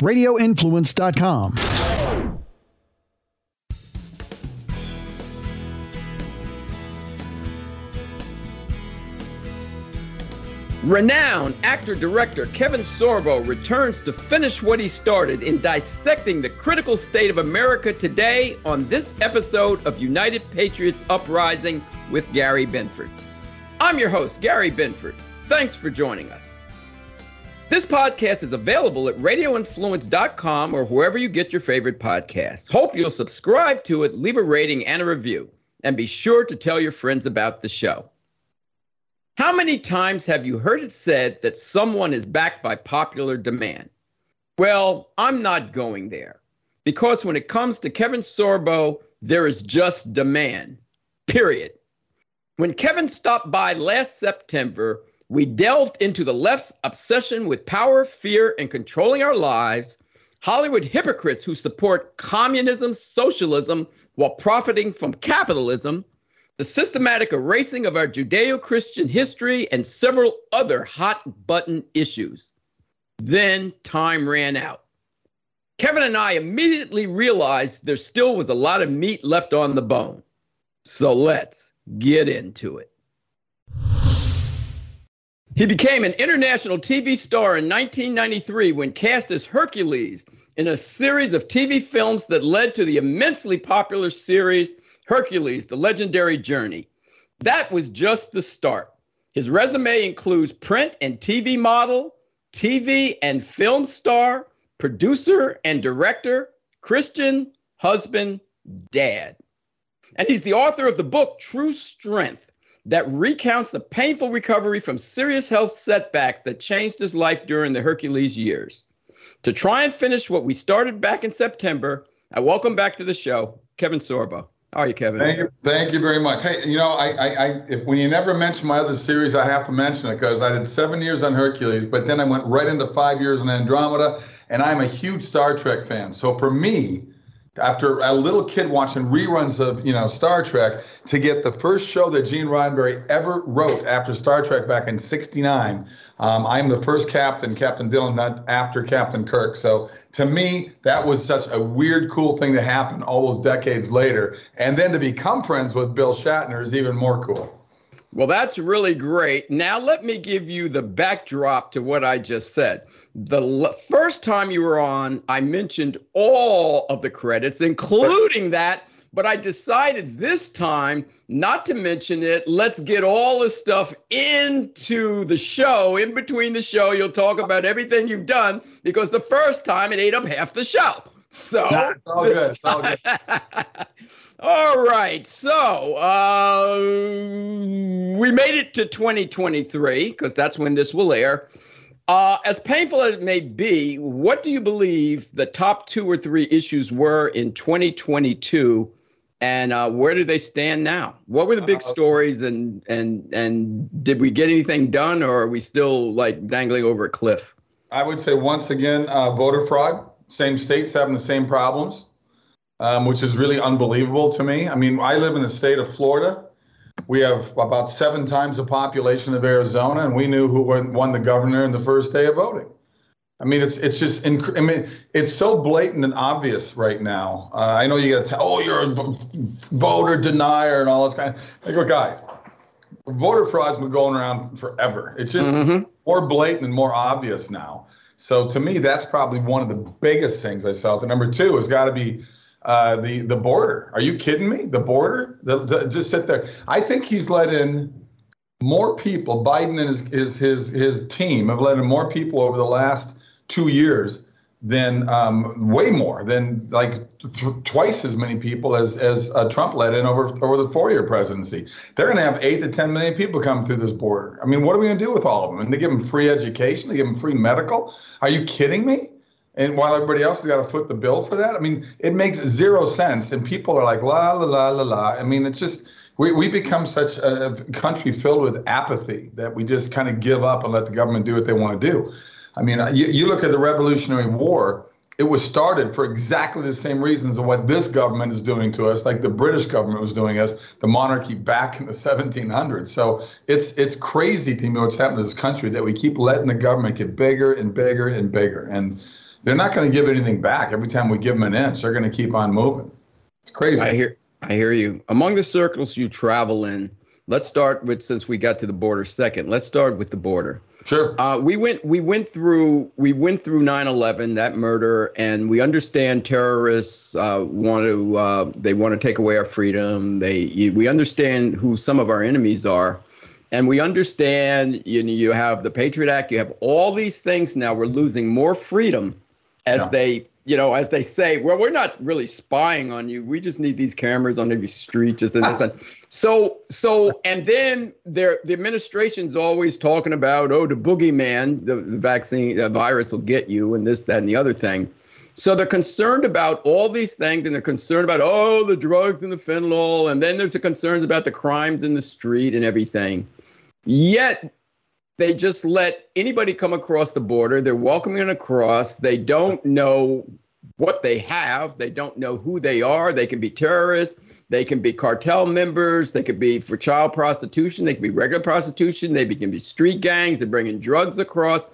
radioinfluence.com. Renowned actor director Kevin Sorbo returns to finish what he started in dissecting the critical state of America today on this episode of United Patriots Uprising with Gary Binford. I'm your host, Gary Binford. Thanks for joining us. This podcast is available at radioinfluence.com or wherever you get your favorite podcasts. Hope you'll subscribe to it, leave a rating and a review, and be sure to tell your friends about the show. How many times have you heard it said that someone is backed by popular demand? Well, I'm not going there because when it comes to Kevin Sorbo, there is just demand, period. When Kevin stopped by last September, we delved into the left's obsession with power, fear, and controlling our lives, Hollywood hypocrites who support communism, socialism, while profiting from capitalism, the systematic erasing of our Judeo Christian history, and several other hot button issues. Then time ran out. Kevin and I immediately realized there still was a lot of meat left on the bone. So let's get into it. He became an international TV star in 1993 when cast as Hercules in a series of TV films that led to the immensely popular series Hercules, The Legendary Journey. That was just the start. His resume includes print and TV model, TV and film star, producer and director, Christian, husband, dad. And he's the author of the book True Strength that recounts the painful recovery from serious health setbacks that changed his life during the Hercules years. To try and finish what we started back in September, I welcome back to the show Kevin Sorbo. How are you, Kevin? Thank you, thank you very much. Hey, you know, I, I, I if, when you never mention my other series, I have to mention it because I did seven years on Hercules, but then I went right into five years on Andromeda, and I'm a huge Star Trek fan. So for me, after a little kid watching reruns of you know Star Trek, to get the first show that Gene Roddenberry ever wrote after Star Trek back in '69 um, I'm the first captain, Captain Dylan, not after Captain Kirk. So to me, that was such a weird, cool thing to happen all those decades later. And then to become friends with Bill Shatner is even more cool. Well, that's really great. Now, let me give you the backdrop to what I just said. The l- first time you were on, I mentioned all of the credits, including that but I decided this time not to mention it. Let's get all this stuff into the show. In between the show, you'll talk about everything you've done because the first time it ate up half the show. So, all good. All, good. All right. So, uh, we made it to 2023 because that's when this will air. Uh, as painful as it may be, what do you believe the top two or three issues were in 2022 and uh, where do they stand now? What were the big uh, stories, and and and did we get anything done, or are we still like dangling over a cliff? I would say once again, uh, voter fraud. Same states having the same problems, um, which is really unbelievable to me. I mean, I live in the state of Florida. We have about seven times the population of Arizona, and we knew who won the governor in the first day of voting. I mean, it's it's just inc- I mean, it's so blatant and obvious right now. Uh, I know you got to tell, oh, you're a voter denier and all this kind. Of, I go, guys, voter fraud's been going around forever. It's just mm-hmm. more blatant and more obvious now. So to me, that's probably one of the biggest things I saw. The number two has got to be uh, the the border. Are you kidding me? The border? The, the, just sit there. I think he's let in more people. Biden and his his his his team have let in more people over the last two years than um, way more than like th- twice as many people as as uh, Trump let in over over the four-year presidency. They're going to have eight to ten million people come through this border. I mean, what are we going to do with all of them? And they give them free education, they give them free medical. Are you kidding me? And while everybody else has got to foot the bill for that, I mean, it makes zero sense. And people are like la la la la la. I mean, it's just we we become such a country filled with apathy that we just kind of give up and let the government do what they want to do. I mean, you, you look at the Revolutionary War, it was started for exactly the same reasons of what this government is doing to us, like the British government was doing us, the monarchy back in the 1700s. So it's it's crazy to me what's happened to this country that we keep letting the government get bigger and bigger and bigger. And they're not going to give anything back. Every time we give them an inch, they're going to keep on moving. It's crazy. I hear, I hear you. Among the circles you travel in, let's start with since we got to the border second. Let's start with the border. Sure. Uh, we went we went through we went through 9/11 that murder and we understand terrorists uh, want to uh, they want to take away our freedom. They we understand who some of our enemies are. And we understand you know, you have the Patriot Act, you have all these things now. We're losing more freedom as yeah. they you know, as they say, well, we're not really spying on you. We just need these cameras on every street, just in this. Ah. and so, so, and then there, the administration's always talking about, oh, the boogeyman, the, the vaccine, the virus will get you, and this, that, and the other thing. So they're concerned about all these things, and they're concerned about, oh, the drugs and the fentanyl, and then there's the concerns about the crimes in the street and everything. Yet they just let anybody come across the border. They're welcoming across. They don't know what they have. They don't know who they are. They can be terrorists. They can be cartel members. They could be for child prostitution. They can be regular prostitution. They can be street gangs. They're bringing drugs across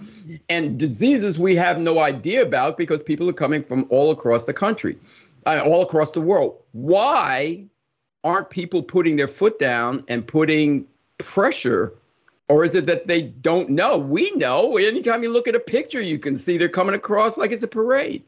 and diseases we have no idea about because people are coming from all across the country, uh, all across the world. Why aren't people putting their foot down and putting pressure or is it that they don't know? We know. Anytime you look at a picture, you can see they're coming across like it's a parade.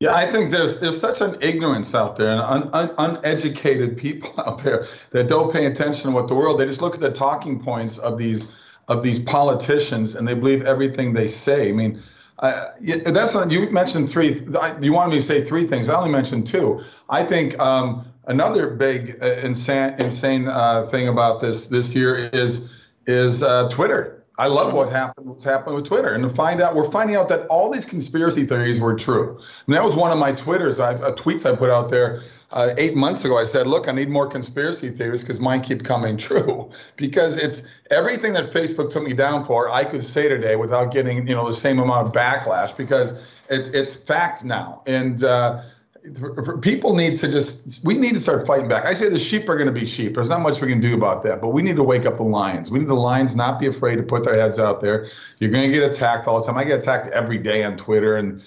Yeah, I think there's there's such an ignorance out there and un, un, uneducated people out there that don't pay attention to what the world. They just look at the talking points of these of these politicians and they believe everything they say. I mean, that's not, you mentioned three. You wanted me to say three things. I only mentioned two. I think um, another big uh, insane insane uh, thing about this this year is is uh, Twitter. I love what happened. What's happening with Twitter, and to find out, we're finding out that all these conspiracy theories were true. And that was one of my Twitters, I, uh, tweets I put out there uh, eight months ago. I said, "Look, I need more conspiracy theories because mine keep coming true. because it's everything that Facebook took me down for. I could say today without getting you know the same amount of backlash because it's it's fact now. And uh, people need to just we need to start fighting back. I say the sheep are going to be sheep. There's not much we can do about that, but we need to wake up the lions. We need the lions not be afraid to put their heads out there. You're going to get attacked all the time. I get attacked every day on Twitter and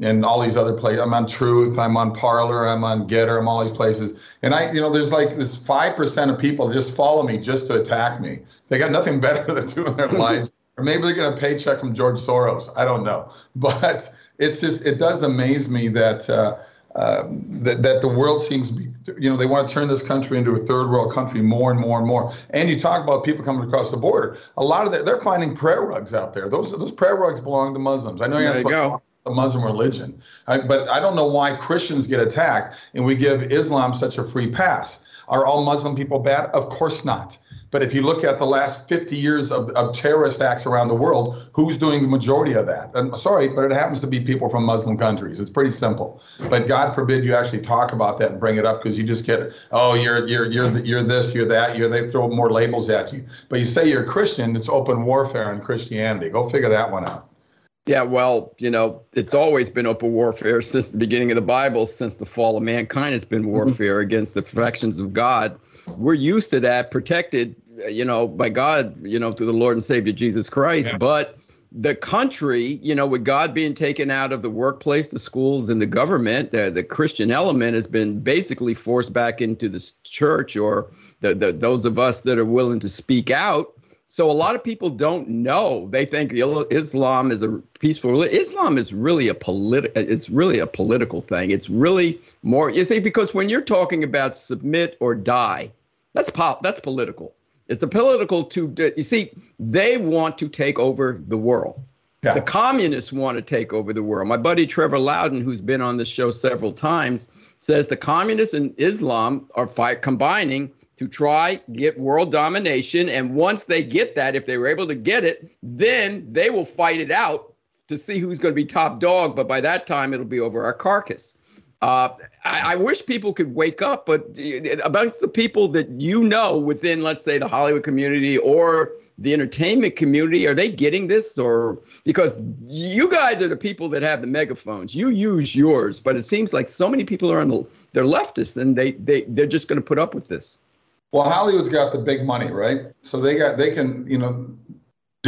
and all these other places. I'm on Truth, I'm on Parler, I'm on Gettr, I'm all these places. And I, you know, there's like this five percent of people just follow me just to attack me. They got nothing better to do in their lives, or maybe they're getting a paycheck from George Soros. I don't know, but it's just it does amaze me that. Uh, um, that, that the world seems to be, you know, they want to turn this country into a third world country more and more and more. And you talk about people coming across the border. A lot of that, they're finding prayer rugs out there. Those those prayer rugs belong to Muslims. I know you're go. the Muslim religion, I, but I don't know why Christians get attacked and we give Islam such a free pass. Are all Muslim people bad? Of course not. But if you look at the last 50 years of, of terrorist acts around the world, who's doing the majority of that? I'm sorry, but it happens to be people from Muslim countries. It's pretty simple. But God forbid you actually talk about that and bring it up because you just get, oh, you're you're you're you're this, you're that, you're they throw more labels at you. But you say you're a Christian, it's open warfare in Christianity. Go figure that one out. Yeah, well, you know, it's always been open warfare since the beginning of the Bible, since the fall of mankind. It's been mm-hmm. warfare against the perfections of God we're used to that, protected, you know, by God, you know, through the Lord and Savior Jesus Christ. Yeah. But the country, you know, with God being taken out of the workplace, the schools, and the government, uh, the Christian element has been basically forced back into the church or the, the those of us that are willing to speak out. So a lot of people don't know. They think Islam is a peaceful religion. Islam is really a politi- It's really a political thing. It's really more. You see, because when you're talking about submit or die, that's pop. That's political. It's a political to you see. They want to take over the world. Yeah. The communists want to take over the world. My buddy Trevor Loudon, who's been on this show several times, says the communists and Islam are fight combining to try get world domination. And once they get that, if they were able to get it, then they will fight it out to see who's going to be top dog. But by that time, it'll be over our carcass. Uh, I, I, wish people could wake up, but amongst the people that you know within, let's say, the Hollywood community or the entertainment community, are they getting this? Or because you guys are the people that have the megaphones, you use yours, but it seems like so many people are on the they're leftists and they they they're just going to put up with this. Well, Hollywood's got the big money, right? So they got they can you know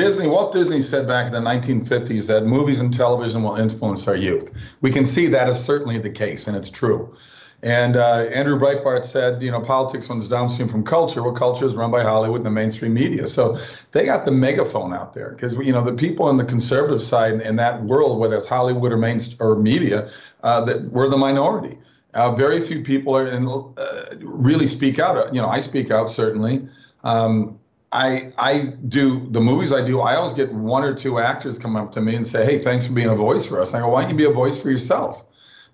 Disney, Walt Disney said back in the 1950s that movies and television will influence our youth. We can see that is certainly the case, and it's true. And uh, Andrew Breitbart said, you know, politics runs downstream from culture. Well, culture is run by Hollywood and the mainstream media. So they got the megaphone out there because, you know, the people on the conservative side in that world, whether it's Hollywood or main or media, uh, that we're the minority. Uh, very few people are in, uh, really speak out. You know, I speak out certainly. Um, I I do the movies I do. I always get one or two actors come up to me and say, "Hey, thanks for being a voice for us." I go, "Why don't you be a voice for yourself?"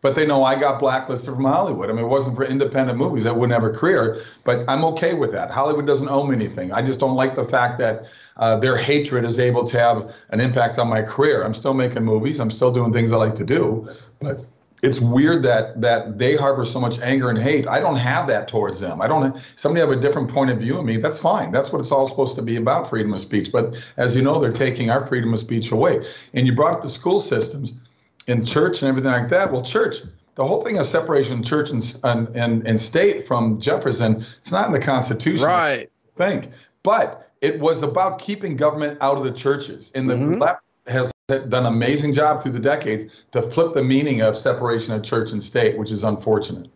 But they know I got blacklisted from Hollywood. I mean, it wasn't for independent movies. I wouldn't have a career. But I'm okay with that. Hollywood doesn't owe me anything. I just don't like the fact that uh, their hatred is able to have an impact on my career. I'm still making movies. I'm still doing things I like to do. But it's weird that that they harbor so much anger and hate. I don't have that towards them. I don't. Somebody have a different point of view of me. That's fine. That's what it's all supposed to be about, freedom of speech. But as you know, they're taking our freedom of speech away. And you brought up the school systems, in church and everything like that. Well, church. The whole thing of separation, church and, and and state from Jefferson, it's not in the Constitution. Right. Think, but it was about keeping government out of the churches. And the mm-hmm. left has done an amazing job through the decades to flip the meaning of separation of church and state, which is unfortunate.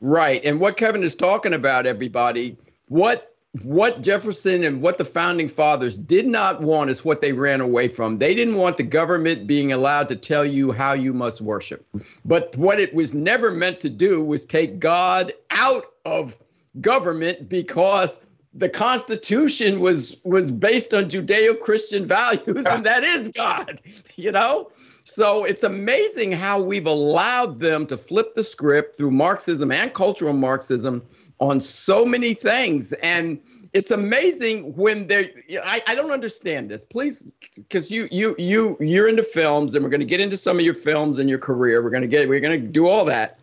Right. And what Kevin is talking about, everybody, what what Jefferson and what the founding fathers did not want is what they ran away from. They didn't want the government being allowed to tell you how you must worship. But what it was never meant to do was take God out of government because the Constitution was was based on Judeo-Christian values, and that is God, you know. So it's amazing how we've allowed them to flip the script through Marxism and cultural Marxism on so many things, and it's amazing when they're. I, I don't understand this. Please, because you you you you're into films, and we're going to get into some of your films and your career. We're going to get we're going to do all that,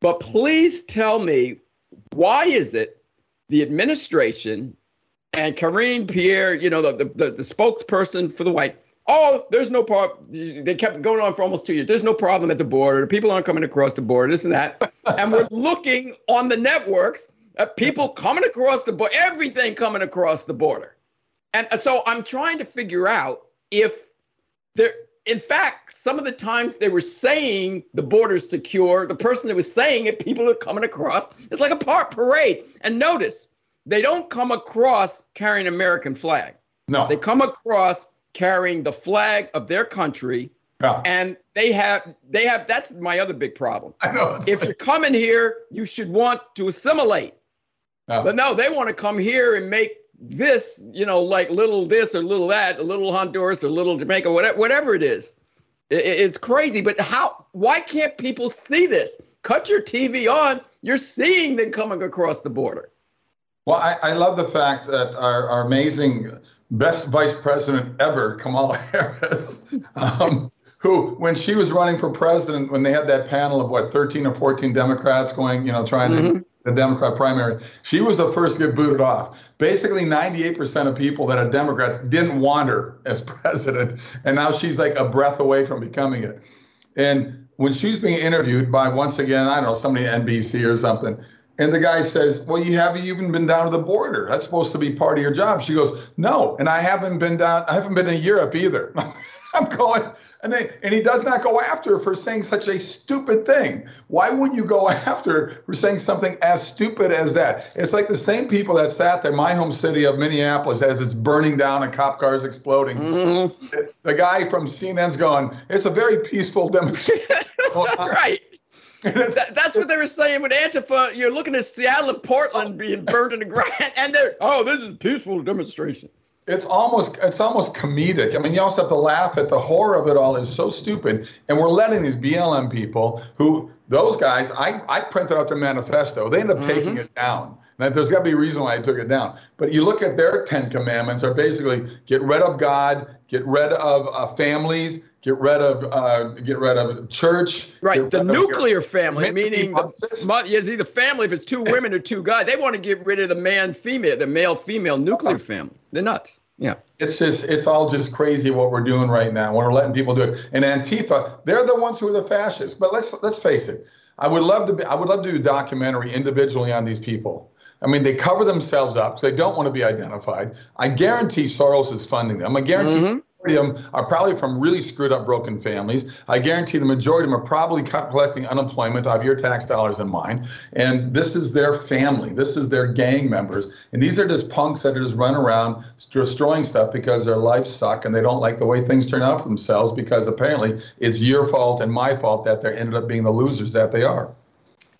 but please tell me why is it the administration and Karine Pierre, you know, the, the, the spokesperson for the white, oh, there's no problem. They kept going on for almost two years. There's no problem at the border. People aren't coming across the border, this and that. and we're looking on the networks at people coming across the border, everything coming across the border. And so I'm trying to figure out if there, in fact, some of the times they were saying the border's secure, the person that was saying it, people are coming across. It's like a part parade. And notice, they don't come across carrying an American flag. No. They come across carrying the flag of their country. Yeah. And they have they have that's my other big problem. I know. If you're coming here, you should want to assimilate. Yeah. But no, they want to come here and make this, you know, like little this or little that, a little Honduras or little Jamaica, whatever, whatever it is. It, it's crazy. But how? Why can't people see this? Cut your TV on. You're seeing them coming across the border. Well, I, I love the fact that our, our amazing best vice president ever, Kamala Harris, um, who, when she was running for president, when they had that panel of what, 13 or 14 Democrats going, you know, trying mm-hmm. to the Democrat primary, she was the first to get booted off. Basically, 98% of people that are Democrats didn't want her as president, and now she's like a breath away from becoming it. And when she's being interviewed by once again, I don't know, somebody at NBC or something, and the guy says, Well, you haven't even been down to the border. That's supposed to be part of your job. She goes, No, and I haven't been down, I haven't been in Europe either. I'm going, and they, and he does not go after for saying such a stupid thing. Why wouldn't you go after for saying something as stupid as that? It's like the same people that sat there, my home city of Minneapolis, as it's burning down and cop cars exploding. Mm-hmm. The guy from CNN's going, it's a very peaceful demonstration. right. That, that's what they were saying with Antifa. You're looking at Seattle and Portland being burned to the ground, and they're, oh, this is a peaceful demonstration it's almost it's almost comedic. I mean, you also have to laugh at the horror of it all. is so stupid, and we're letting these BLM people who those guys. I I printed out their manifesto. They end up mm-hmm. taking it down. Now, there's got to be a reason why I took it down. But you look at their Ten Commandments are basically get rid of God, get rid of uh, families, get rid of uh, get rid of church. Right, the nuclear family, meaning the, yeah, the family. If it's two women or two guys, they want to get rid of the man female, the male female nuclear family. They're nuts. Yeah, it's just it's all just crazy what we're doing right now. When we're letting people do it. And Antifa, they're the ones who are the fascists. But let's let's face it. I would love to be. I would love to do a documentary individually on these people. I mean, they cover themselves up because they don't want to be identified. I guarantee Soros is funding them. I guarantee mm-hmm of them are probably from really screwed up, broken families. I guarantee the majority of them are probably collecting unemployment out of your tax dollars and mine. And this is their family. This is their gang members. And these are just punks that are just run around destroying stuff because their lives suck and they don't like the way things turn out for themselves because apparently it's your fault and my fault that they ended up being the losers that they are.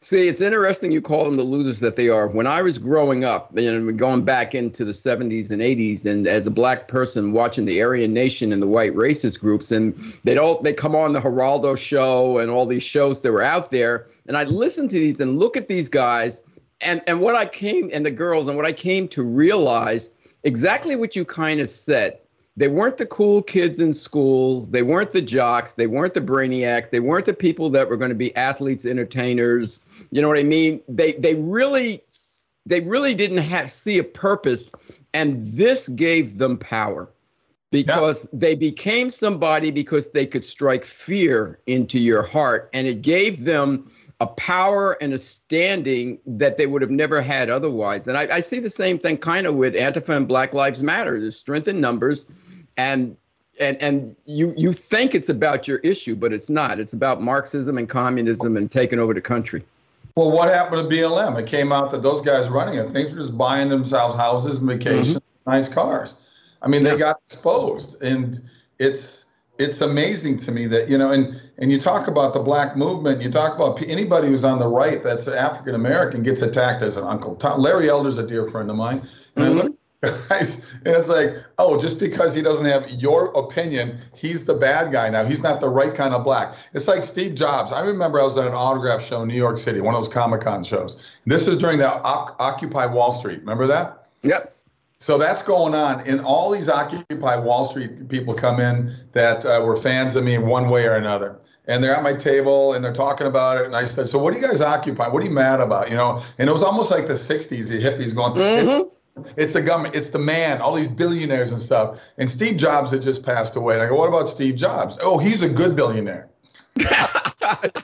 See, it's interesting you call them the losers that they are. When I was growing up, and going back into the 70s and 80s, and as a black person watching the Aryan Nation and the white racist groups, and they come on the Geraldo show and all these shows that were out there, and I'd listen to these and look at these guys, and and what I came and the girls, and what I came to realize exactly what you kind of said they weren't the cool kids in school. They weren't the jocks. They weren't the brainiacs. They weren't the people that were going to be athletes, entertainers. You know what I mean? They they really they really didn't have see a purpose, and this gave them power because yeah. they became somebody because they could strike fear into your heart, and it gave them a power and a standing that they would have never had otherwise. And I, I see the same thing kind of with Antifa and Black Lives Matter. There's strength in numbers and and and you you think it's about your issue, but it's not. It's about Marxism and communism and taking over the country. Well, what happened to BLM? It came out that those guys running it, things were just buying themselves houses and vacations, mm-hmm. nice cars. I mean, they got exposed, and it's it's amazing to me that you know, and and you talk about the black movement, you talk about anybody who's on the right that's African American gets attacked as an uncle. Tom, Larry Elder's a dear friend of mine, and mm-hmm. I look and it's like, oh, just because he doesn't have your opinion, he's the bad guy now. He's not the right kind of black. It's like Steve Jobs. I remember I was at an autograph show in New York City, one of those Comic Con shows. This is during the Occupy Wall Street. Remember that? Yep. So that's going on, and all these Occupy Wall Street people come in that uh, were fans of me in one way or another and they're at my table and they're talking about it. And I said, "So what do you guys occupy? What are you mad about?" You know, and it was almost like the '60s, the hippies going. Mm-hmm. It's the government. It's the man. All these billionaires and stuff. And Steve Jobs had just passed away. And I go, what about Steve Jobs? Oh, he's a good billionaire. I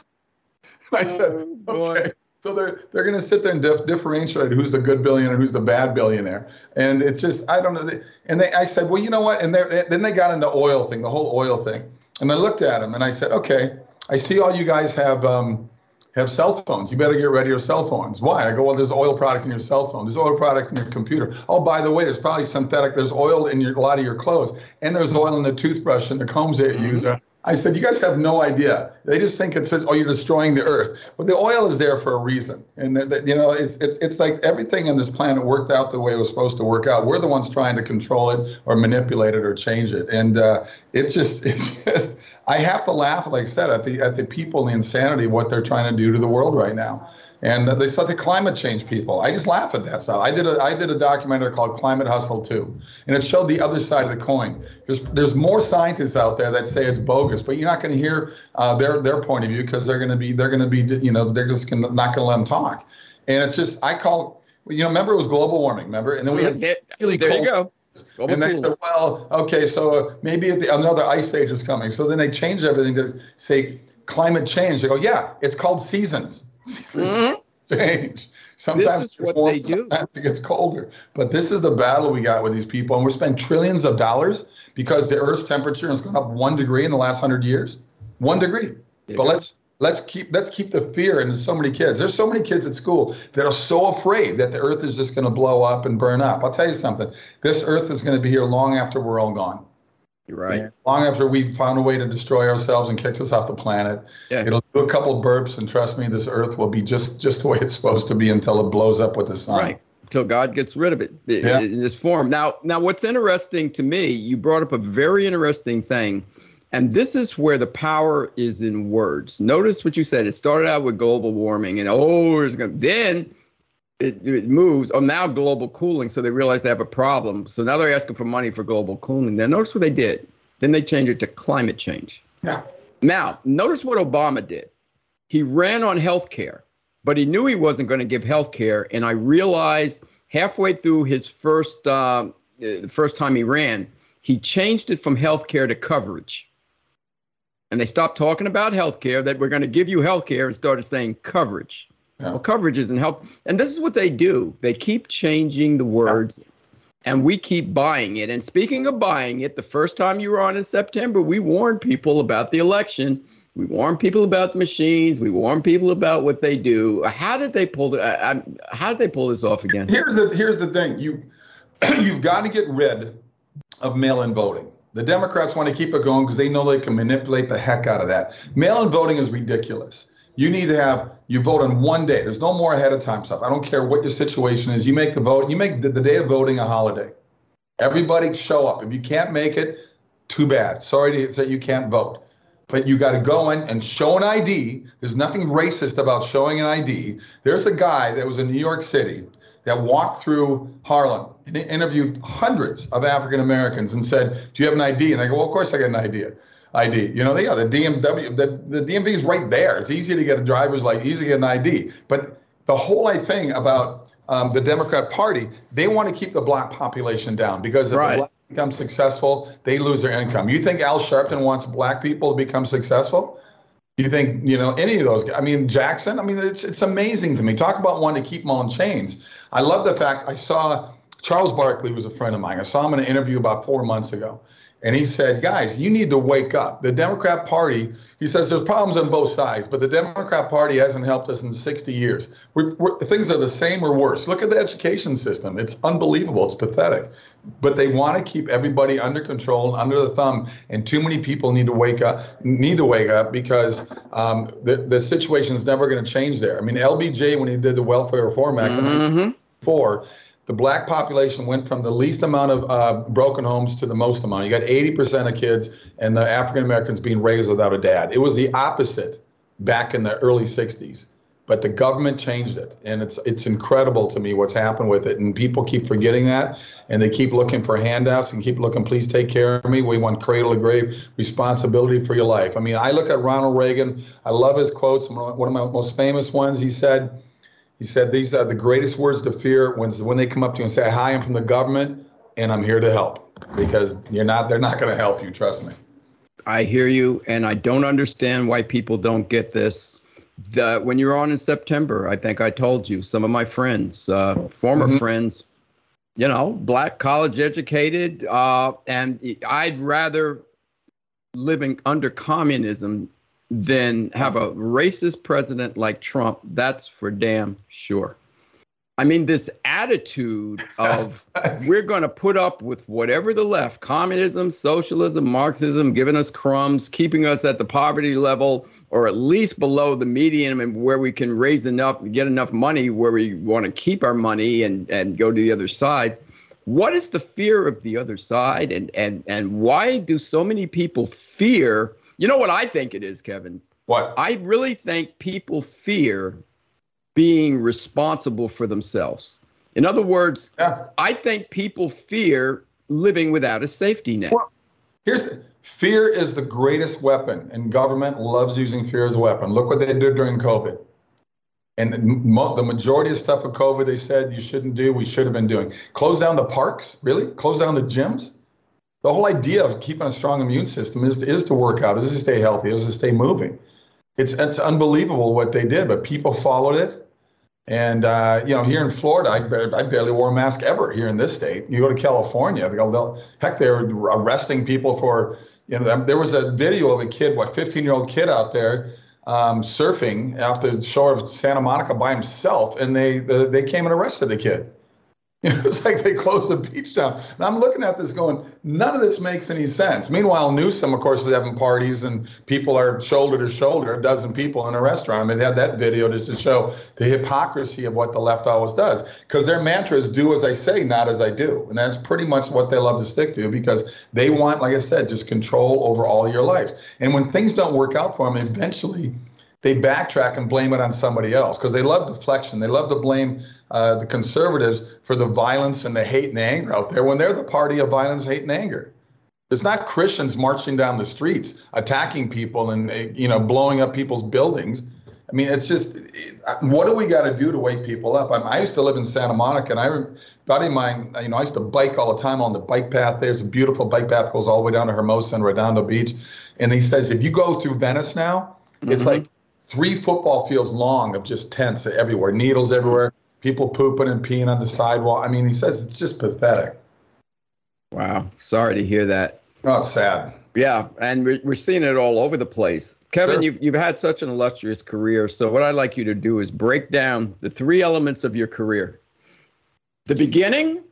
said, oh, okay. So they're they're going to sit there and dif- differentiate who's the good billionaire, who's the bad billionaire, and it's just I don't know. And they, I said, well, you know what? And then they got into oil thing, the whole oil thing. And I looked at him and I said, okay, I see all you guys have. Um, have cell phones. You better get rid of your cell phones. Why? I go, well, there's oil product in your cell phone. There's oil product in your computer. Oh, by the way, there's probably synthetic. There's oil in your, a lot of your clothes, and there's oil in the toothbrush and the combs that you use. I said, you guys have no idea. They just think it says, oh, you're destroying the earth. But the oil is there for a reason. And, you know, it's, it's, it's like everything on this planet worked out the way it was supposed to work out. We're the ones trying to control it or manipulate it or change it. And uh, it's just, it's just, I have to laugh, like I said, at the at the people and the insanity what they're trying to do to the world right now. And they said the climate change people. I just laugh at that stuff. I did a I did a documentary called Climate Hustle 2, and it showed the other side of the coin. There's there's more scientists out there that say it's bogus, but you're not going to hear uh, their their point of view because they're going to be they're going to be you know they're just gonna, not going to let them talk. And it's just I call you know remember it was global warming remember and then we had really there cold, you go Global and they said, well, okay, so maybe the, another ice age is coming. So then they changed everything to say climate change. They go, yeah, it's called seasons. Mm-hmm. change. Sometimes this is what warm, they do. it gets colder. But this is the battle we got with these people. And we're spending trillions of dollars because the Earth's temperature has gone up one degree in the last hundred years. One degree. Yeah. But let's Let's keep let's keep the fear in so many kids. There's so many kids at school that are so afraid that the earth is just going to blow up and burn up. I'll tell you something. This earth is going to be here long after we're all gone. You're right. long after we found a way to destroy ourselves and kicks us off the planet. Yeah. It'll do a couple burps and trust me, this earth will be just just the way it's supposed to be until it blows up with the sun. Right. Until God gets rid of it yeah. in this form. Now, now what's interesting to me, you brought up a very interesting thing and this is where the power is in words. Notice what you said. It started out with global warming, and oh, it's going. Then it, it moves. Oh, now global cooling. So they realize they have a problem. So now they're asking for money for global cooling. Then notice what they did. Then they changed it to climate change. Yeah. Now notice what Obama did. He ran on health care, but he knew he wasn't going to give health care. And I realized halfway through his first uh, the first time he ran, he changed it from health care to coverage and they stopped talking about health care, that we're going to give you health care and started saying coverage. Yeah. Well, coverage isn't help. And this is what they do. They keep changing the words. Yeah and we keep buying it. And speaking of buying it, the first time you were on in September, we warned people about the election. We warned people about the machines. We warned people about what they do. How did they pull the? Uh, how did they pull this off again? Here's the here's the thing. You you've got to get rid of mail-in voting. The Democrats want to keep it going because they know they can manipulate the heck out of that. Mail-in voting is ridiculous. You need to have you vote on one day. There's no more ahead of time stuff. I don't care what your situation is. You make the vote. You make the, the day of voting a holiday. Everybody show up. If you can't make it, too bad. Sorry to say you can't vote. But you got to go in and show an ID. There's nothing racist about showing an ID. There's a guy that was in New York City that walked through Harlem and interviewed hundreds of African Americans and said, "Do you have an ID?" And I go, "Well, of course I got an ID." ID. You know, they are the DMW, the, the DMV is right there. It's easy to get a driver's like easy to get an ID. But the whole thing about um, the Democrat Party, they want to keep the black population down because if right. the black become successful, they lose their income. You think Al Sharpton wants black people to become successful? You think, you know, any of those? I mean, Jackson. I mean, it's it's amazing to me. Talk about wanting to keep them all in chains. I love the fact I saw Charles Barkley was a friend of mine. I saw him in an interview about four months ago. And he said, guys, you need to wake up. The Democrat Party, he says there's problems on both sides, but the Democrat Party hasn't helped us in 60 years. We're, we're, things are the same or worse. Look at the education system. It's unbelievable. It's pathetic. But they want to keep everybody under control and under the thumb. And too many people need to wake up, need to wake up because um, the, the situation is never going to change there. I mean, LBJ, when he did the Welfare Reform Act mm-hmm. The black population went from the least amount of uh, broken homes to the most amount. You got 80% of kids and the African Americans being raised without a dad. It was the opposite back in the early 60s, but the government changed it, and it's it's incredible to me what's happened with it. And people keep forgetting that, and they keep looking for handouts and keep looking. Please take care of me. We want cradle to grave responsibility for your life. I mean, I look at Ronald Reagan. I love his quotes. One of my most famous ones. He said he said, These are the greatest words to fear when, when they come up to you and say, Hi, I'm from the government and I'm here to help. Because you're not, they're not going to help you, trust me. I hear you, and I don't understand why people don't get this. The, when you're on in September, I think I told you, some of my friends, uh, former mm-hmm. friends, you know, black, college educated, uh, and I'd rather living under communism than have a racist president like Trump. That's for damn sure. I mean, this attitude of we're going to put up with whatever the left, communism, socialism, Marxism, giving us crumbs, keeping us at the poverty level or at least below the median and where we can raise enough, get enough money where we want to keep our money and, and go to the other side. What is the fear of the other side? And, and, and why do so many people fear you know what I think it is, Kevin? What? I really think people fear being responsible for themselves. In other words, yeah. I think people fear living without a safety net. Well, here's fear is the greatest weapon, and government loves using fear as a weapon. Look what they did during COVID. And the majority of stuff with COVID, they said you shouldn't do, we should have been doing. Close down the parks, really? Close down the gyms? The whole idea of keeping a strong immune system is, is to work out, is to stay healthy, is to stay moving. It's, it's unbelievable what they did, but people followed it. And, uh, you know, here in Florida, I, I barely wore a mask ever here in this state. You go to California, they'll, they'll, heck, they're arresting people for, you know, there was a video of a kid, what, 15 year old kid out there um, surfing off the shore of Santa Monica by himself, and they, the, they came and arrested the kid. it's like they closed the beach down. And I'm looking at this going, none of this makes any sense. Meanwhile, Newsom, of course, is having parties and people are shoulder to shoulder, a dozen people in a restaurant. I mean, they had that video just to show the hypocrisy of what the left always does. Because their mantra is do as I say, not as I do. And that's pretty much what they love to stick to because they want, like I said, just control over all your lives. And when things don't work out for them, eventually they backtrack and blame it on somebody else because they love deflection. They love to blame uh, the conservatives for the violence and the hate and the anger out there when they're the party of violence, hate, and anger. It's not Christians marching down the streets, attacking people and uh, you know blowing up people's buildings. I mean, it's just what do we got to do to wake people up? I, I, used to live in Santa Monica, and I, a buddy of mine, you know, I used to bike all the time on the bike path. There's a beautiful bike path goes all the way down to Hermosa and Redondo Beach, and he says if you go through Venice now, mm-hmm. it's like three football fields long of just tents everywhere, needles everywhere, people pooping and peeing on the sidewalk. I mean, he says it's just pathetic. Wow. Sorry to hear that. Oh, it's sad. Yeah, and we're, we're seeing it all over the place. Kevin, Sure. you've, you've had such an illustrious career. So, what I'd like you to do is break down the three elements of your career the beginning,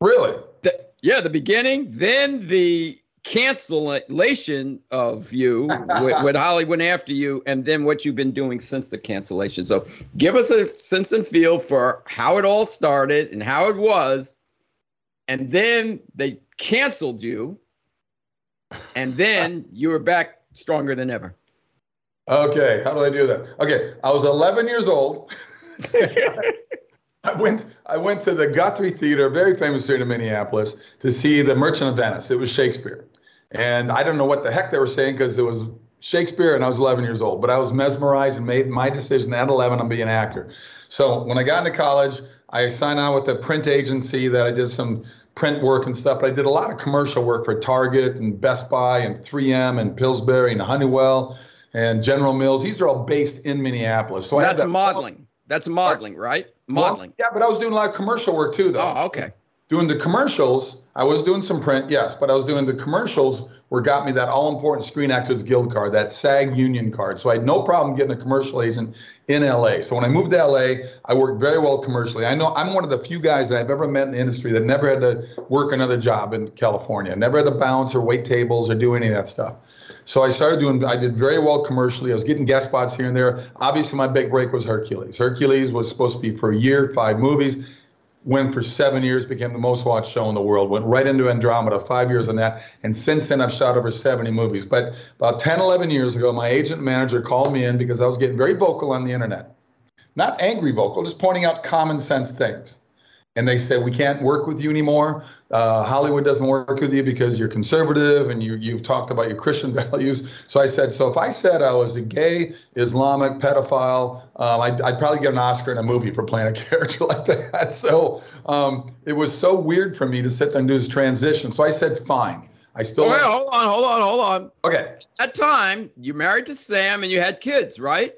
Really? the, yeah, the beginning, then the cancellation of you with, with went after you, and then what you've been doing since the cancellation. So, give us a sense and feel for how it all started and how it was, and then they canceled you, and then you were back stronger than ever. Okay, how do I do that? Okay, I was 11 years old. I went I went to the Guthrie Theater, very famous theater in Minneapolis, to see The Merchant of Venice. It was Shakespeare. And I don't know what the heck they were saying because it was Shakespeare and I was 11 years old, but I was mesmerized and made my decision at 11 I'm being an actor. So when I got into college, I signed on with a print agency that I did some print work and stuff. But I did a lot of commercial work for Target and Best Buy and 3M and Pillsbury and Honeywell and General Mills. These are all based in Minneapolis. So I That's that- modeling. That's modeling, right? Modeling. yeah, but I was doing a lot of commercial work too, though. Oh, okay. Doing the commercials, I was doing some print, yes, but I was doing the commercials where got me that all important Screen Actors Guild card, that SAG union card. So I had no problem getting a commercial agent in LA. So when I moved to LA, I worked very well commercially. I know I'm one of the few guys that I've ever met in the industry that never had to work another job in California, never had to bounce or wait tables or do any of that stuff. So I started doing, I did very well commercially. I was getting guest spots here and there. Obviously, my big break was Hercules. Hercules was supposed to be for a year, five movies. Went for seven years, became the most watched show in the world. Went right into Andromeda, five years on that. And since then, I've shot over 70 movies. But about 10, 11 years ago, my agent manager called me in because I was getting very vocal on the internet. Not angry vocal, just pointing out common sense things and they said we can't work with you anymore. Uh, Hollywood doesn't work with you because you're conservative and you you've talked about your Christian values. So I said, so if I said I was a gay Islamic pedophile, um, I'd, I'd probably get an Oscar in a movie for playing a character like that. So um, it was so weird for me to sit there and do this transition. So I said, fine. I still Wait, hold on, hold on, hold on. okay. At that time, you married to Sam and you had kids, right?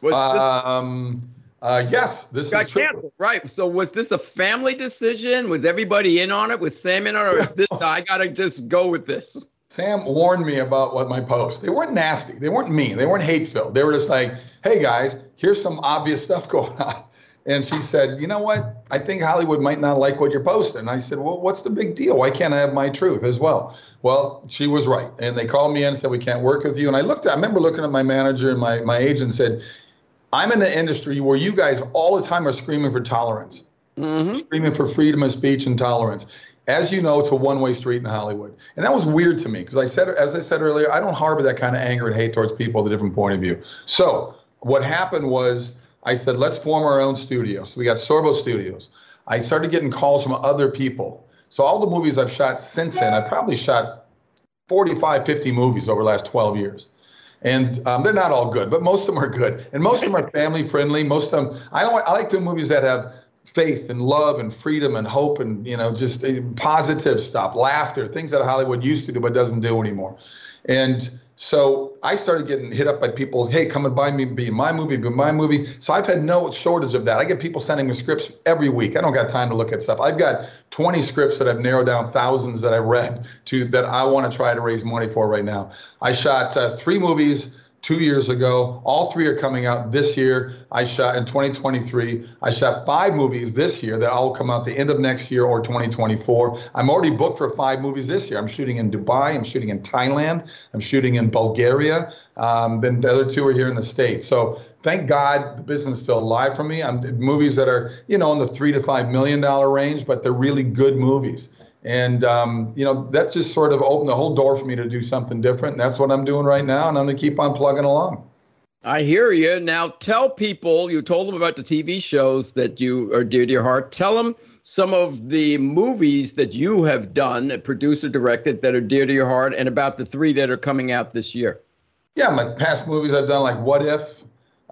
Was this Um, uh, yes, this got is true. canceled, right? So was this a family decision? Was everybody in on it? Was Sam in on it, or is this I gotta just go with this? Sam warned me about what my posts. They weren't nasty. They weren't mean. They weren't hate filled. They were just like, "Hey guys, here's some obvious stuff going on." And she said, "You know what? I think Hollywood might not like what you're posting." And I said, "Well, what's the big deal? Why can't I have my truth as well?" Well, she was right. And they called me in and said, "We can't work with you." And I looked. I remember looking at my manager and my my agent and said, "I'm in an industry where you guys all the time are screaming for tolerance." Mm-hmm. screaming for freedom of speech and tolerance. As you know, it's a one-way street in Hollywood, and that was weird to me because I said, as I said earlier, I don't harbor that kind of anger and hate towards people with a different point of view. So what happened was, I said, let's form our own studio. So we got Sorbo Studios. I started getting calls from other people. So all the movies I've shot since then, I probably shot 45, 50 movies over the last 12 years. And um, they're not all good, but most of them are good. And most of them are family friendly. Most of them, I, I like doing movies that have faith and love and freedom and hope and, you know, just uh, positive stuff, laughter, things that Hollywood used to do but doesn't do anymore. And so I started getting hit up by people, hey, come and buy me, be my movie, be my movie. So I've had no shortage of that. I get people sending me scripts every week. I don't got time to look at stuff. I've got 20 scripts that I've narrowed down, thousands that I've read to that I want to try to raise money for right now. I shot uh, three movies two years ago. All three are coming out this year. I shot in 2023. I shot five movies this year that all come out the end of next year or 2024. I'm already booked for five movies this year. I'm shooting in Dubai. I'm shooting in Thailand. I'm shooting in Bulgaria. Um, then the other two are here in the States. So thank God the business is still alive for me. I'm movies that are, you know, in the three to five million dollar range, but they're really good movies. And um, you know that's just sort of opened the whole door for me to do something different. And that's what I'm doing right now, and I'm gonna keep on plugging along. I hear you. Now tell people you told them about the TV shows that you are dear to your heart. Tell them some of the movies that you have done, produced or directed, that are dear to your heart, and about the three that are coming out this year. Yeah, my past movies I've done like What If,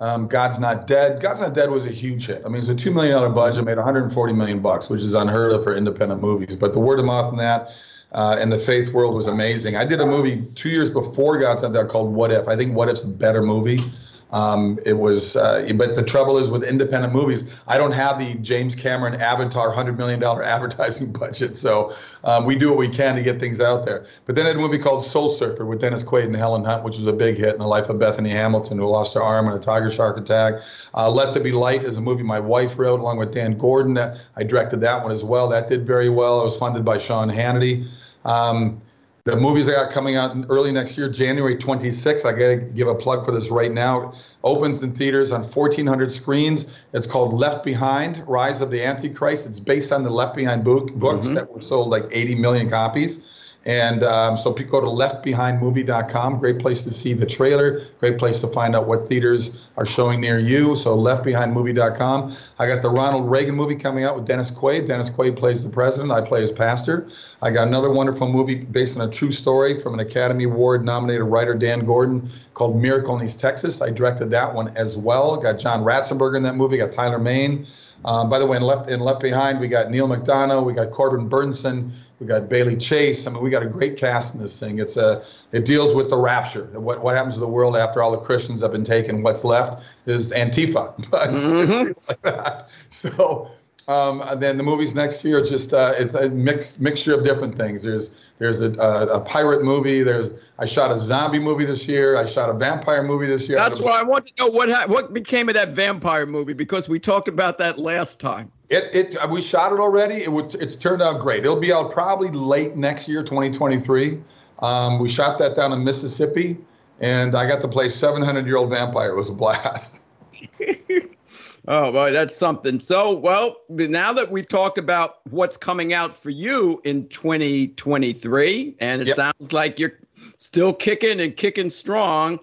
um, God's Not Dead. God's Not Dead was a huge hit. I mean, it's a two million dollar budget, made 140 million bucks, which is unheard of for independent movies. But the word of mouth on that, uh, and the faith world was amazing. I did a movie two years before God Sent Out called What If. I think What If's a better movie. Um, it was, uh, but the trouble is with independent movies, I don't have the James Cameron Avatar $100 million advertising budget. So um, we do what we can to get things out there. But then I had a movie called Soul Surfer with Dennis Quaid and Helen Hunt, which was a big hit in the life of Bethany Hamilton, who lost her arm in a tiger shark attack. Uh, Let There Be Light is a movie my wife wrote along with Dan Gordon. I directed that one as well. That did very well. It was funded by Sean Hannity. Um, the movies I got coming out early next year, January 26th. I got to give a plug for this right now. Opens in theaters on 1,400 screens. It's called Left Behind: Rise of the Antichrist. It's based on the Left Behind book, books mm-hmm. that were sold like 80 million copies. And um, so go to leftbehindmovie.com. Great place to see the trailer. Great place to find out what theaters are showing near you. So leftbehindmovie.com. I got the Ronald Reagan movie coming out with Dennis Quaid. Dennis Quaid plays the president. I play his pastor. I got another wonderful movie based on a true story from an Academy Award nominated writer, Dan Gordon, called Miracle in East Texas. I directed that one as well. Got John Ratzenberger in that movie. Got Tyler Mane. Um, by the way, in Left in Left Behind, we got Neal McDonough, we got Corbin Bernsen, we got Bailey Chase. I mean, we got a great cast in this thing. It's a it deals with the rapture. What what happens to the world after all the Christians have been taken? What's left is Antifa. But mm-hmm. like that. So um, then the movies next year. Just uh, it's a mixed mixture of different things. There's there's a, a, a, pirate movie. There's I shot a zombie movie this year. I shot a vampire movie this year. That's why I want to know what ha- what became of that vampire movie because we talked about that last time. It, it we shot it already. It would it's turned out great. It'll be out probably late next year, 2023. Um, we shot that down in Mississippi, and I got to play 700 year old vampire. It was a blast. oh boy, that's something. So well, now that we've talked about what's coming out for you in 2023, and it yep. sounds like you're still kicking and kicking strong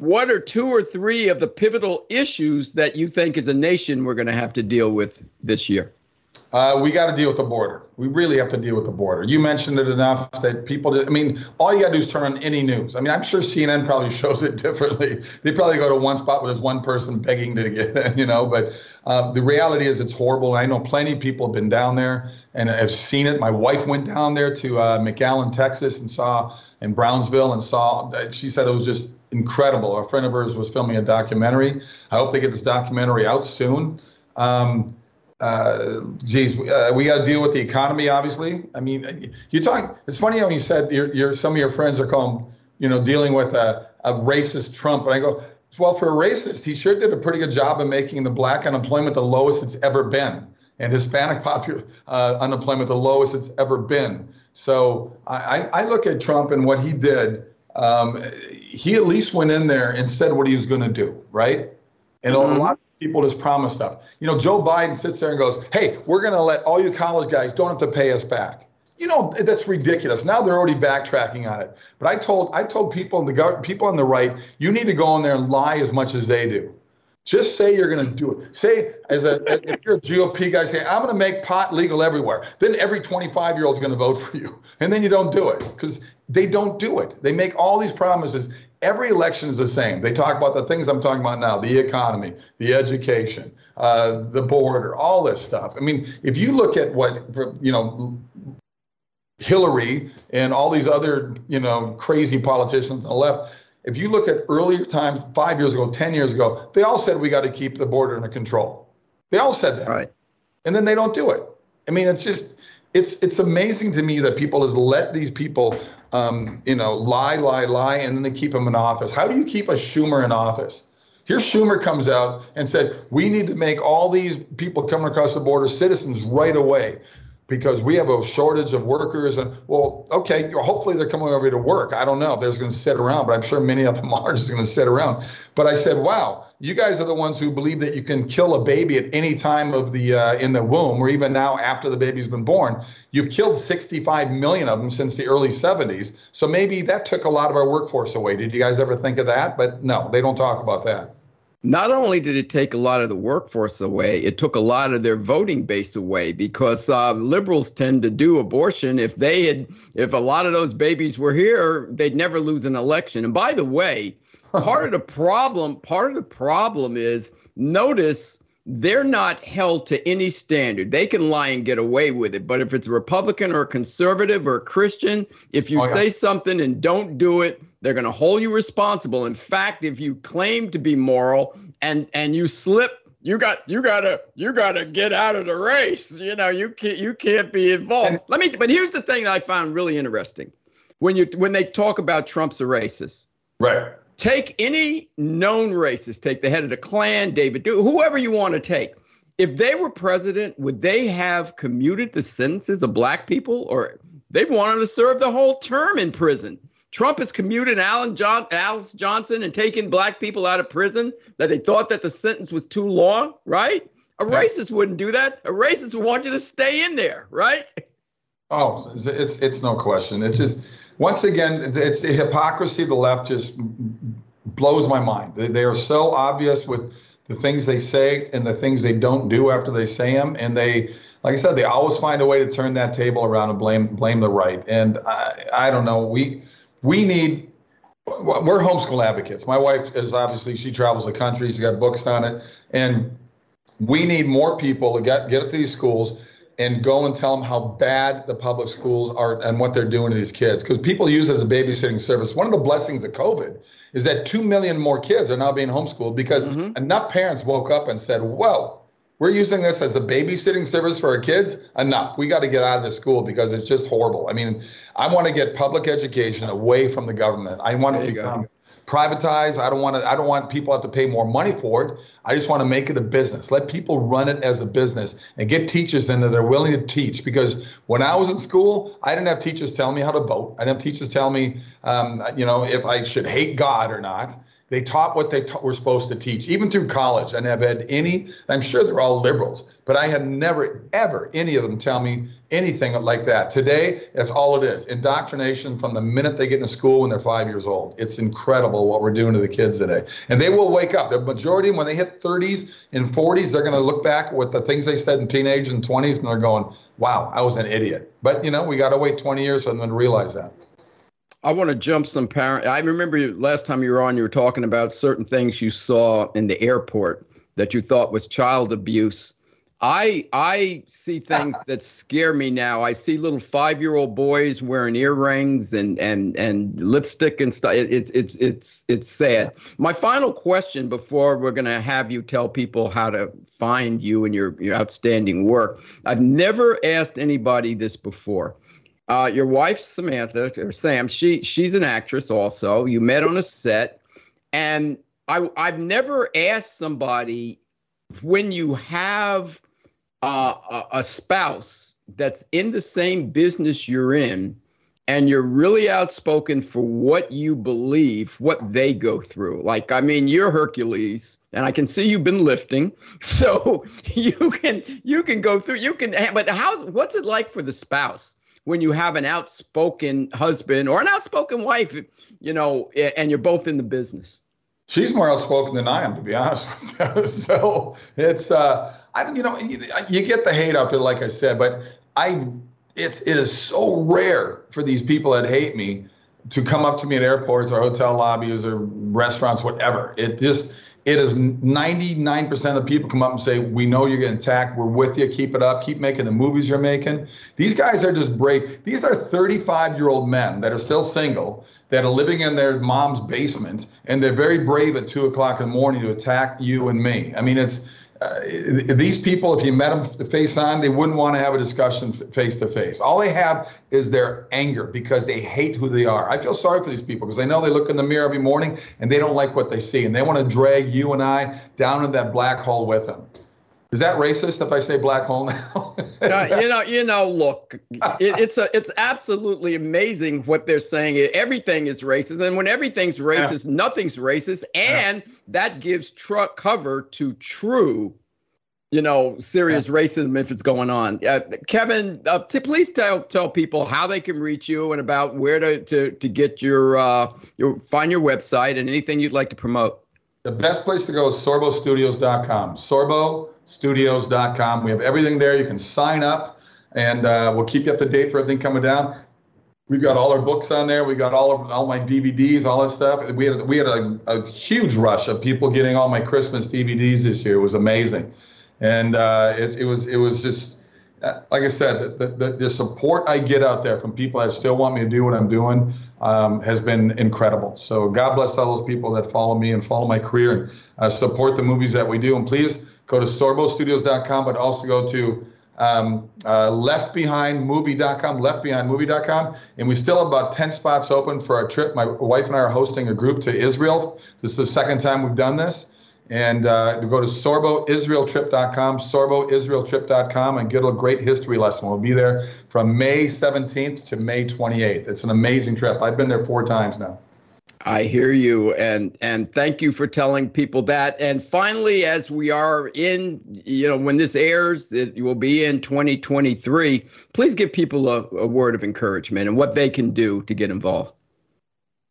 what are two or three of the pivotal issues that you think as a nation we're going to have to deal with this year? Uh, we got to deal with the border. We really have to deal with the border. You mentioned it enough that people. Did, I mean, all you got to do is turn on any news. I mean, I'm sure CNN probably shows it differently. They probably go to one spot where there's one person begging to get in, you know. But uh, the reality is, it's horrible. I know plenty of people have been down there and I have seen it. My wife went down there to uh, McAllen, Texas, and saw in Brownsville and saw. She said it was just incredible. A friend of hers was filming a documentary. I hope they get this documentary out soon. Um, uh, geez, uh, we got to deal with the economy, obviously. I mean, you talk. It's funny how you said your, your some of your friends are calling, you know, dealing with a, a racist Trump, and I go, well, for a racist, he sure did a pretty good job of making the black unemployment the lowest it's ever been, and Hispanic popular uh, unemployment the lowest it's ever been. So I, I look at Trump and what he did um, he at least went in there and said what he was going to do, right? And mm-hmm. a lot of people just promise stuff. You know, Joe Biden sits there and goes, "Hey, we're going to let all you college guys don't have to pay us back." You know, that's ridiculous. Now they're already backtracking on it. But I told I told people in the people on the right, you need to go in there and lie as much as they do. Just say you're going to do it. Say, as a if you're a GOP guy, say I'm going to make pot legal everywhere. Then every 25 year old is going to vote for you, and then you don't do it because they don't do it. They make all these promises. Every election is the same. They talk about the things I'm talking about now the economy, the education, uh, the border, all this stuff. I mean, if you look at what, you know, Hillary and all these other, you know, crazy politicians on the left, if you look at earlier times, five years ago, 10 years ago, they all said we got to keep the border under control. They all said that. Right. And then they don't do it. I mean, it's just, it's it's amazing to me that people just let these people um, you know, lie, lie, lie, and then they keep them in office. How do you keep a Schumer in office? Here, Schumer comes out and says, we need to make all these people coming across the border citizens right away because we have a shortage of workers. And well, okay, hopefully they're coming over to work. I don't know if they're going to sit around, but I'm sure many of them are just going to sit around. But I said, wow, you guys are the ones who believe that you can kill a baby at any time of the uh, in the womb, or even now after the baby's been born. You've killed 65 million of them since the early 70s. So maybe that took a lot of our workforce away. Did you guys ever think of that? But no, they don't talk about that not only did it take a lot of the workforce away, it took a lot of their voting base away because uh, liberals tend to do abortion. If they had, if a lot of those babies were here, they'd never lose an election. And by the way, part of the problem, part of the problem is notice they're not held to any standard. They can lie and get away with it. But if it's a Republican or a conservative or a Christian, if you oh, yeah. say something and don't do it, they're going to hold you responsible. In fact, if you claim to be moral and and you slip, you got you gotta you gotta get out of the race. You know you can't you can't be involved. Let me. But here's the thing that I found really interesting when you when they talk about Trump's a racist. Right Take any known racist, take the head of the Klan, David Duke, whoever you want to take. If they were president, would they have commuted the sentences of black people or they wanted to serve the whole term in prison? Trump has commuted Alan John, Alice Johnson and taken black people out of prison that they thought that the sentence was too long, right? A racist wouldn't do that. A racist would want you to stay in there, right? Oh, it's it's no question. It's just once again, it's the hypocrisy of the left just blows my mind. They, are so obvious with the things they say and the things they don't do after they say them, and they, like I said, they always find a way to turn that table around and blame blame the right. And I, I don't know. We we need. We're homeschool advocates. My wife is obviously she travels the country. She's got books on it, and we need more people to get get to these schools and go and tell them how bad the public schools are and what they're doing to these kids. Because people use it as a babysitting service. One of the blessings of COVID is that 2 million more kids are now being homeschooled because mm-hmm. enough parents woke up and said, whoa, we're using this as a babysitting service for our kids. Enough. We got to get out of this school because it's just horrible. I mean, I want to get public education away from the government. I want to become privatize. I don't want to. I don't want people to have to pay more money for it. I just want to make it a business. Let people run it as a business and get teachers in there that are willing to teach. Because when I was in school, I didn't have teachers tell me how to vote. I didn't have teachers tell me, um, you know, if I should hate God or not. They taught what they were supposed to teach, even through college. I never had any, I'm sure they're all liberals, but I had never, ever, any of them tell me anything like that. Today, that's all it is indoctrination from the minute they get into school when they're five years old. It's incredible what we're doing to the kids today. And they will wake up. The majority, when they hit 30s and 40s, they're going to look back with the things they said in teenage and 20s and they're going, wow, I was an idiot. But, you know, we got to wait 20 years for them to realize that. I want to jump some parent. I remember last time you were on, you were talking about certain things you saw in the airport that you thought was child abuse. I I see things that scare me now. I see little five year old boys wearing earrings and and and lipstick and stuff. It's it's it's it's sad. My final question before we're gonna have you tell people how to find you and your your outstanding work. I've never asked anybody this before. Uh, your wife Samantha or Sam, she she's an actress also. You met on a set, and I I've never asked somebody when you have uh, a, a spouse that's in the same business you're in, and you're really outspoken for what you believe, what they go through. Like, I mean, you're Hercules, and I can see you've been lifting, so you can you can go through. You can, but how's what's it like for the spouse? When you have an outspoken husband or an outspoken wife, you know, and you're both in the business? She's more outspoken than I am, to be honest so it's, uh, I, you know, you, you get the hate out there, like I said, but I, it's, it is so rare for these people that hate me to come up to me at airports or hotel lobbies or restaurants, whatever. It just, it is 99% of people come up and say, We know you're getting attacked. We're with you. Keep it up. Keep making the movies you're making. These guys are just brave. These are 35 year old men that are still single, that are living in their mom's basement, and they're very brave at two o'clock in the morning to attack you and me. I mean, it's uh, these people, if you met them face on, they wouldn't want to have a discussion face to face. All they have is their anger because they hate who they are. I feel sorry for these people because they know they look in the mirror every morning and they don't like what they see, and they want to drag you and I down in that black hole with them. Is that racist if I say black hole now? uh, you know, you know. Look, it, it's a, it's absolutely amazing what they're saying. Everything is racist, and when everything's racist, yeah. nothing's racist, and yeah. that gives truck cover to true, you know, serious yeah. racism if it's going on. Uh, Kevin, uh, t- please tell tell people how they can reach you and about where to to to get your uh your find your website and anything you'd like to promote. The best place to go is sorbostudios.com. Sorbo studios.com. We have everything there. You can sign up, and uh, we'll keep you up to date for everything coming down. We've got all our books on there. We got all of all my DVDs, all that stuff. We had we had a, a huge rush of people getting all my Christmas DVDs this year. It was amazing. and uh, it, it was it was just uh, like I said, the, the, the support I get out there from people that still want me to do what I'm doing um, has been incredible. So God bless all those people that follow me and follow my career and uh, support the movies that we do. And please go to sorbostudios.com, but also go to um, uh, leftbehindmovie.com, leftbehindmovie.com. And we still have about 10 spots open for our trip. My wife and I are hosting a group to Israel. This is the second time we've done this. And uh, go to sorboisraeltrip.com, sorboisraeltrip.com, and get a great history lesson. We'll be there from May 17th to May 28th. It's an amazing trip. I've been there four times now. I hear you, and and thank you for telling people that. And finally, as we are in, you know, when this airs, it will be in 2023. Please give people a, a word of encouragement and what they can do to get involved.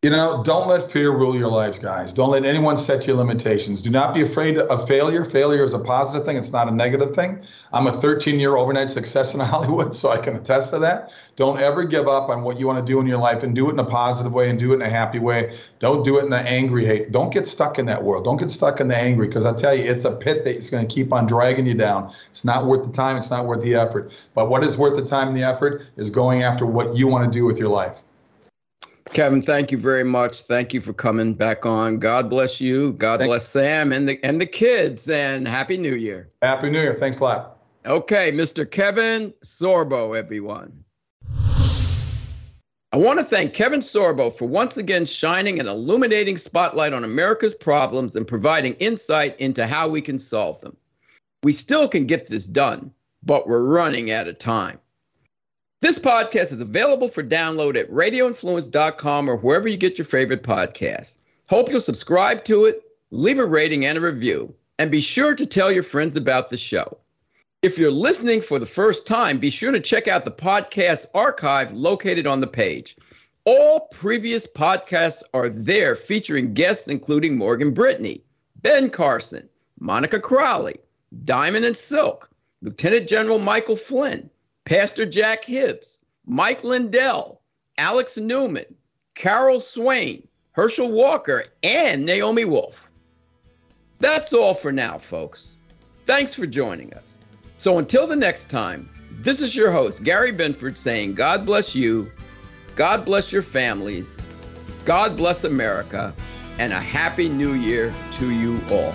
You know, don't let fear rule your lives, guys. Don't let anyone set your limitations. Do not be afraid of failure. Failure is a positive thing, it's not a negative thing. I'm a 13 year overnight success in Hollywood, so I can attest to that. Don't ever give up on what you want to do in your life and do it in a positive way and do it in a happy way. Don't do it in the angry hate. Don't get stuck in that world. Don't get stuck in the angry because I tell you, it's a pit that's going to keep on dragging you down. It's not worth the time, it's not worth the effort. But what is worth the time and the effort is going after what you want to do with your life. Kevin, thank you very much. Thank you for coming back on. God bless you. God Thanks. bless Sam and the and the kids. And Happy New Year. Happy New Year. Thanks a lot. Okay, Mr. Kevin Sorbo, everyone. I want to thank Kevin Sorbo for once again shining an illuminating spotlight on America's problems and providing insight into how we can solve them. We still can get this done, but we're running out of time. This podcast is available for download at radioinfluence.com or wherever you get your favorite podcasts. Hope you'll subscribe to it, leave a rating and a review, and be sure to tell your friends about the show. If you're listening for the first time, be sure to check out the podcast archive located on the page. All previous podcasts are there featuring guests including Morgan Brittany, Ben Carson, Monica Crowley, Diamond and Silk, Lieutenant General Michael Flynn, Pastor Jack Hibbs, Mike Lindell, Alex Newman, Carol Swain, Herschel Walker, and Naomi Wolf. That's all for now, folks. Thanks for joining us. So until the next time, this is your host, Gary Binford, saying God bless you, God bless your families, God bless America, and a happy new year to you all.